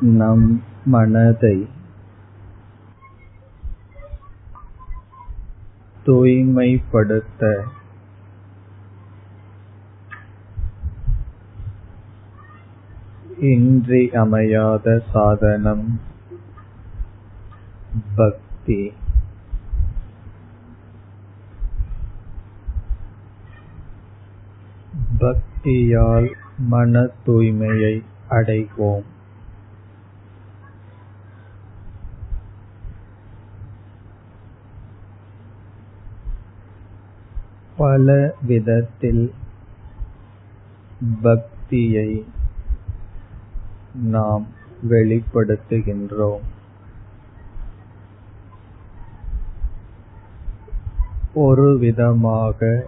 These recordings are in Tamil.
நம் மனதை தூய்மைப்படுத்த இன்றியமையாத சாதனம் பக்தி. பக்தியால் மன தூய்மையை அடைவோம். பல விதத்தில் பக்தியை நாம் வெளிப்படுத்துகின்றோம். ஒரு விதமாக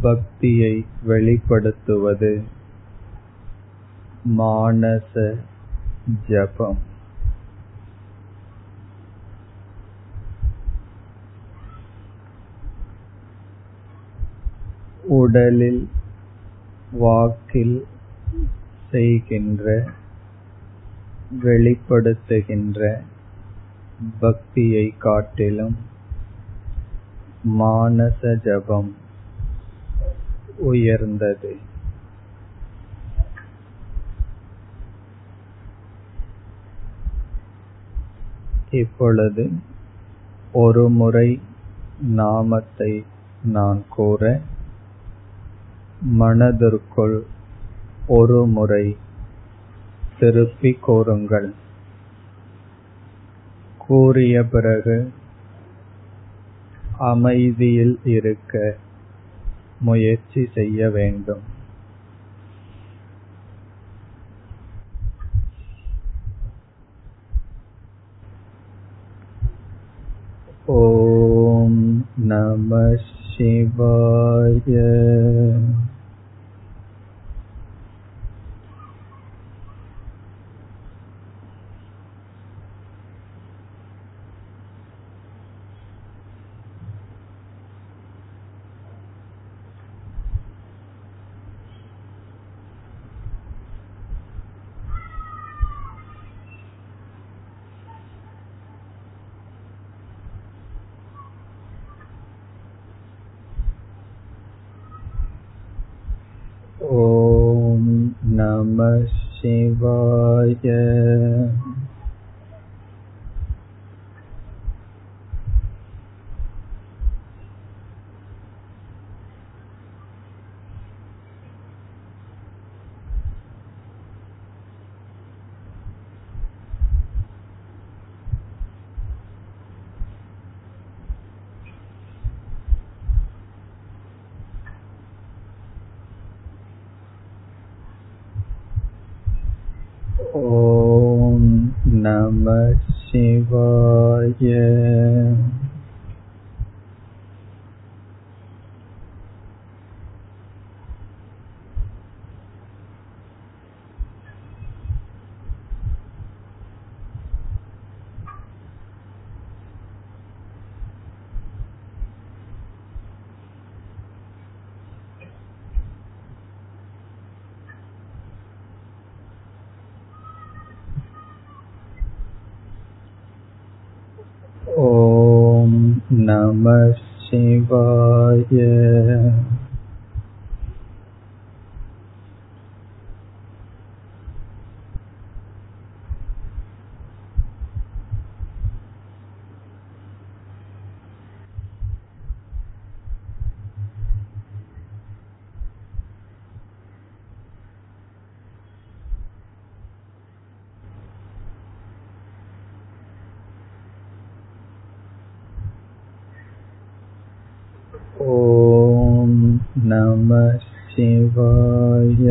பக்தியை வெளிப்படுத்துவது மானச ஜபம். உடலில் வாக்கில் செய்கின்ற வெளிப்படுத்துகின்ற பக்தியை காட்டிலும் மானச ஜபம் உயர்ந்தது. இப்பொழுது ஒரு முறை நாமத்தை நான் கூற மனதிற்குள் ஒரு முறை திருப்பிக் கூறுங்கள். கூறிய பிறகு அமைதியில் இருக்க முயற்சி செய்ய வேண்டும். ஓம் நம शिवाय ॐ நம சிவாய ॐ नमः शिवाय ॐ नमः शिवाय नमः शिवाय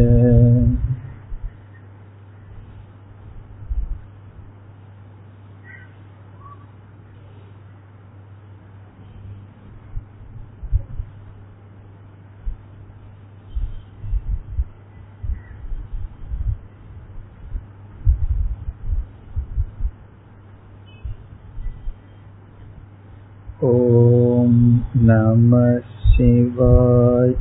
ॐ नमः शिवाय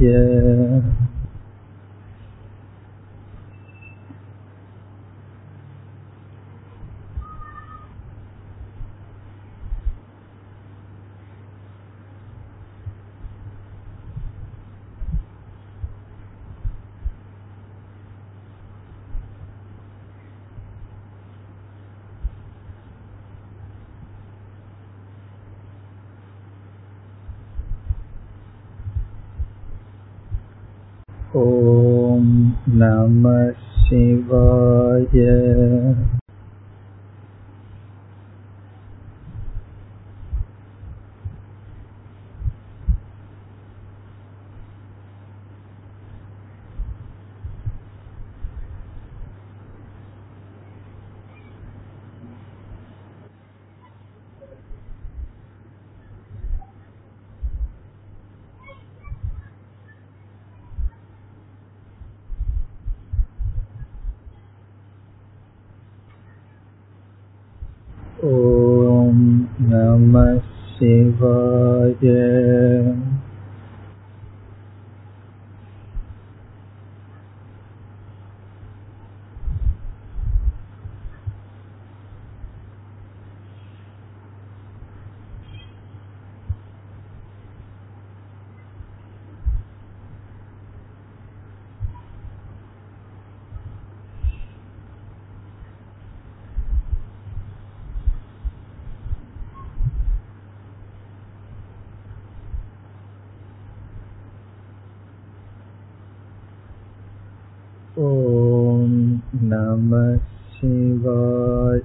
ॐ नमः शिवाय ॐ नमः शिवाय ॐ नमः शिवाय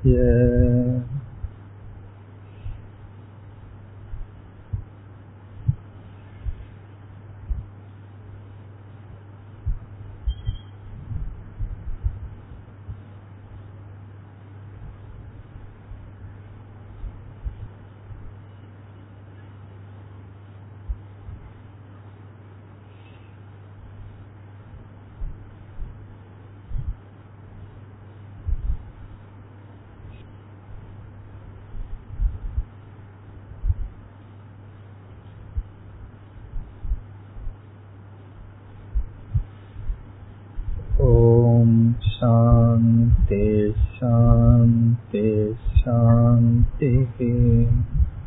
शान्ति